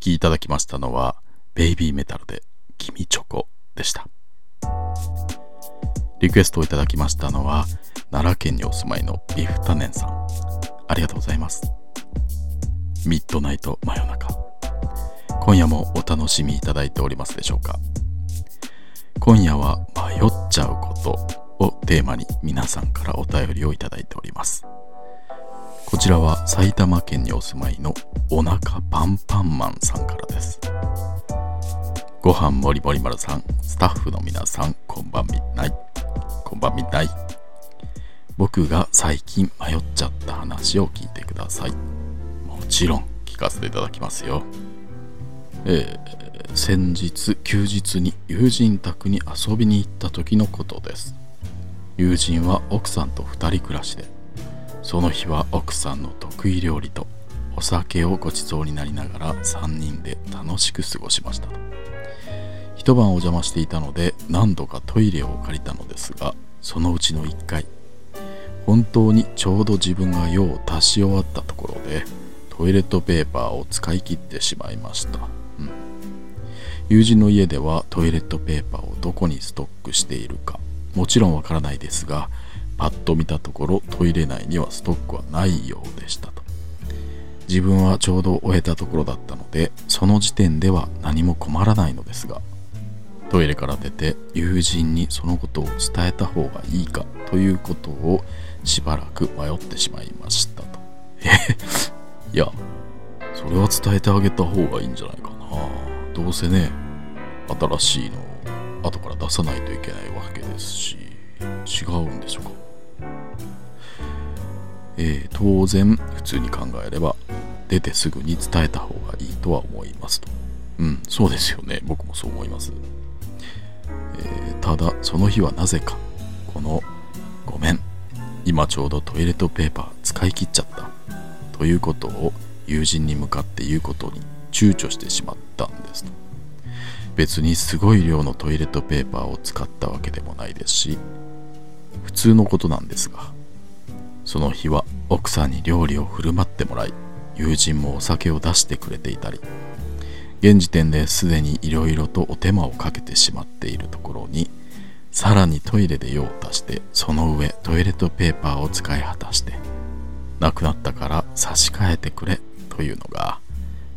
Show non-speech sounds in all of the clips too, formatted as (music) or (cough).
きいただきましたのは、ベイビーメタルで君チョコでした。リクエストをいただきましたのは、奈良県にお住まいのビフタネンさん。ありがとうございます。ミッドナイト真夜中。今夜もお楽しみいただいておりますでしょうか今夜は迷っちゃうことをテーマに皆さんからお便りをいただいております。こちらは埼玉県にお住まいのお腹パンパンマンさんからです。ご飯もりもり丸さん、スタッフの皆さん、こんばんみない。こんばんみない。僕が最近迷っちゃった話を聞いてください。もちろん聞かせていただきますよ。えー、先日休日に友人宅に遊びに行った時のことです。友人は奥さんと2人暮らしでその日は奥さんの得意料理とお酒をごちそうになりながら3人で楽しく過ごしました一晩お邪魔していたので何度かトイレを借りたのですがそのうちの1回本当にちょうど自分が用を足し終わったところでトイレットペーパーを使い切ってしまいました、うん、友人の家ではトイレットペーパーをどこにストックしているかもちろんわからないですがパッと見たところトイレ内にはストックはないようでしたと。自分はちょうど終えたところだったのでその時点では何も困らないのですがトイレから出て友人にそのことを伝えた方がいいかということをしばらく迷ってしまいましたと。(laughs) えいやそれは伝えてあげた方がいいんじゃないかな。どうせね新しいのを後から出さないといけないわけですし違うんでしょうか？えー、当然普通に考えれば出てすぐに伝えた方がいいとは思いますと。うん、そうですよね。僕もそう思います。えー、ただ、その日はなぜか、この、ごめん、今ちょうどトイレットペーパー使い切っちゃった、ということを友人に向かって言うことに躊躇してしまったんですと。別にすごい量のトイレットペーパーを使ったわけでもないですし、通のことなんですが、その日は奥さんに料理を振る舞ってもらい友人もお酒を出してくれていたり現時点ですでにいろいろとお手間をかけてしまっているところにさらにトイレで用を足してその上トイレットペーパーを使い果たしてなくなったから差し替えてくれというのが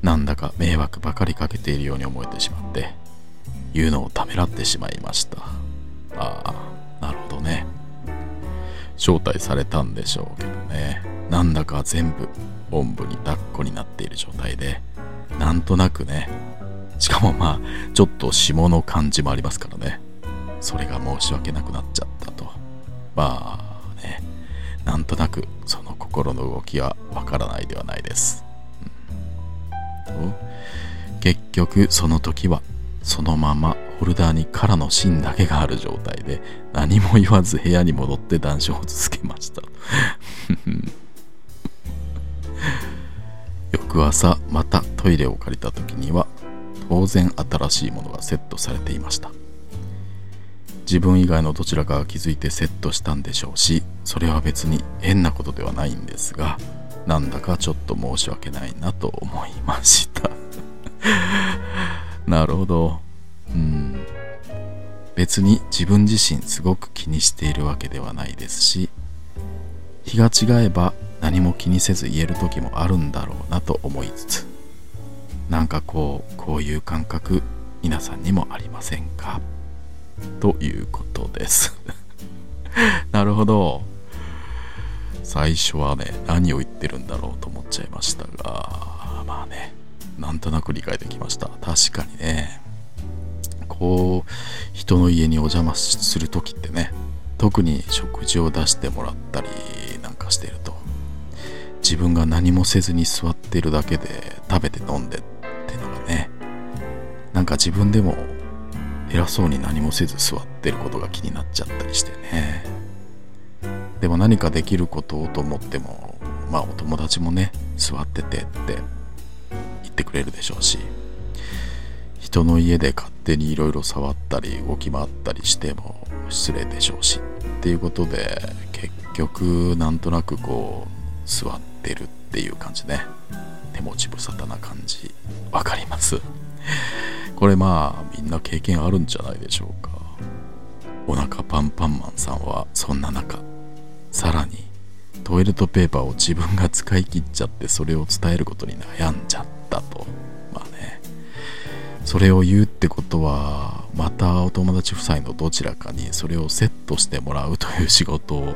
なんだか迷惑ばかりかけているように思えてしまって言うのをためらってしまいました。ああ。招待されたんでしょうけどね。なんだか全部おんぶに抱っこになっている状態で。なんとなくね。しかもまあちょっと霜の感じもありますからね。それが申し訳なくなっちゃったと。まあね。なんとなくその心の動きはわからないではないです、うん、結局その時はそのままホルダーにカラの芯だけがある状態で何も言わず部屋に戻って談笑を続けました。(laughs) 翌朝またトイレを借りた時には当然新しいものがセットされていました。自分以外のどちらかが気づいてセットしたんでしょうしそれは別に変なことではないんですがなんだかちょっと申し訳ないなと思いました。(laughs) なるほど。別に自分自身すごく気にしているわけではないですし、日が違えば何も気にせず言える時もあるんだろうなと思いつつ、なんかこう、こういう感覚、皆さんにもありませんか？ということです。(laughs) なるほど。最初はね、何を言ってるんだろうと思っちゃいましたが、まあね、なんとなく理解できました確かにねこう人の家にお邪魔する時ってね特に食事を出してもらったりなんかしてると自分が何もせずに座ってるだけで食べて飲んでってのがねなんか自分でも偉そうに何もせず座ってることが気になっちゃったりしてね。でも何かできることをと思ってもまあお友達もね座っててって言ってくれるでしょうし人の家で勝手にいろいろ触ったり動き回ったりしても失礼でしょうし。っていうことで結局なんとなくこう座ってるっていう感じね。手持ち無沙汰な感じ。わかります。これまあみんな経験あるんじゃないでしょうか。お腹パンパンマンさんはそんな中。さらにトイレットペーパーを自分が使い切っちゃってそれを伝えることに悩んじゃったと。まあね。それを言うってことはまたお友達夫妻のどちらかにそれをセットしてもらうという仕事を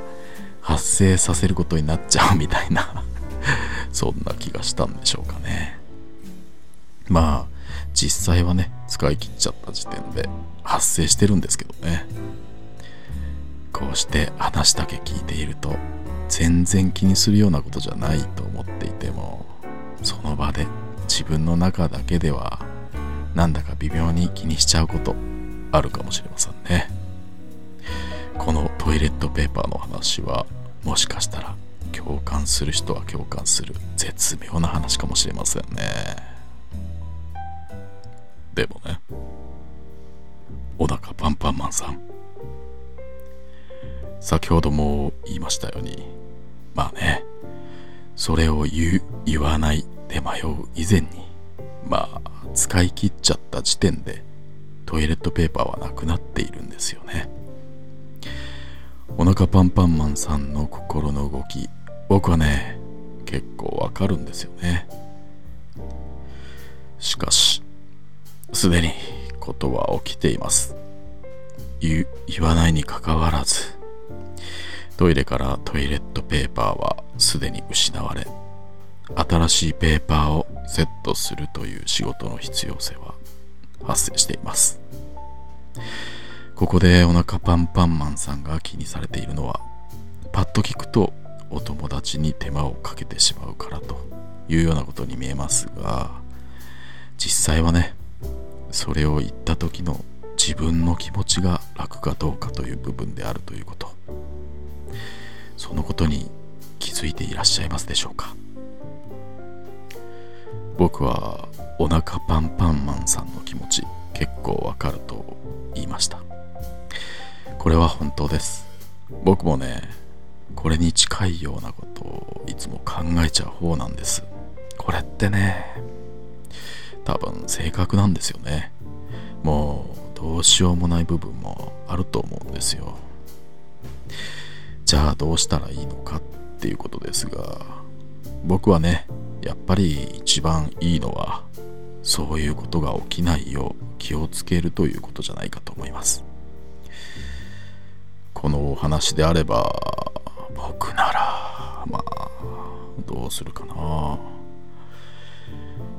発生させることになっちゃうみたいな (laughs) そんな気がしたんでしょうかね。まあ実際はね使い切っちゃった時点で発生してるんですけどね。こうして話だけ聞いていると全然気にするようなことじゃないと思っていてもその場で自分の中だけではなんだか微妙に気にしちゃうことあるかもしれませんね。このトイレットペーパーの話はもしかしたら共感する人は共感する絶妙な話かもしれませんね。でもねお腹パンパンマンさん。先ほども言いましたようにまあねそれを言う言わないで迷う以前にまあ使い切っちゃった時点でトイレットペーパーはなくなっているんですよね。お腹パンパンマンさんの心の動き僕はね結構わかるんですよね。しかしすでにことは起きています。言言わないにかかわらずトイレからトイレットペーパーはすでに失われ新しいペーパーをセットするという仕事の必要性は発生しています。ここでお腹パンパンマンさんが気にされているのはパッと聞くとお友達に手間をかけてしまうからというようなことに見えますが実際はねそれを言った時の自分の気持ちが楽かどうかという部分であるということ。そのことに気づいていらっしゃいますでしょうか？僕はお腹パンパンマンさんの気持ち結構わかると言いました。これは本当です。僕もねこれに近いようなことをいつも考えちゃう方なんです。これってね多分性格なんですよね。もうどうしようもない部分もあると思うんですよ。じゃあどうしたらいいのかっていうことですが僕はねやっぱり一番いいのはそういうことが起きないよう気をつけるということじゃないかと思います。このお話であれば僕ならまあどうするかな。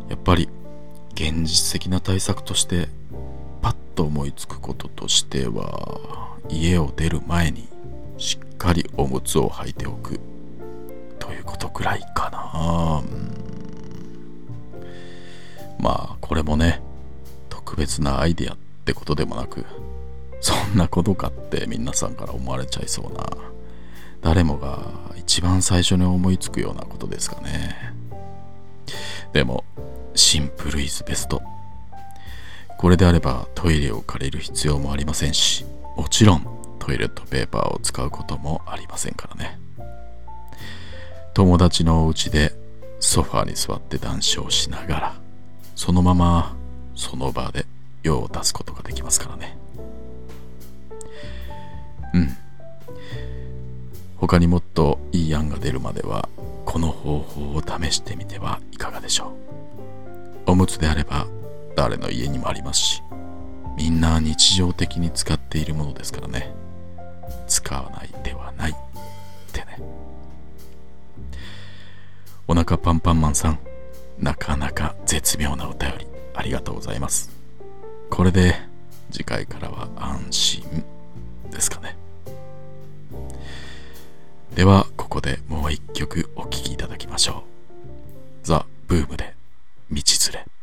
やっぱり現実的な対策としてパッと思いつくこととしては家を出る前にしっかりおむつを履いておくということくらいかな、うん、まあこれもね特別なアイデアってことでもなくそんなことかって皆さんから思われちゃいそうな誰もが一番最初に思いつくようなことですかね。でもシンプルイズベスト。これであればトイレを借りる必要もありませんしもちろんトイレットペーパーを使うこともありませんからね。友達のお家でソファーに座って談笑しながらそのままその場で用を出すことができますからね。うん。他にもっといい案が出るまではこの方法を試してみてはいかがでしょう。おむつであれば誰の家にもありますしみんな日常的に使っているものですからね。使わないではないってね。お腹パンパンマンさんなかなか絶妙なお便りありがとうございます。これで次回からは安心ですかね。ではここでもう一曲お聴きいただきましょう。ザ・ブームで道連れ。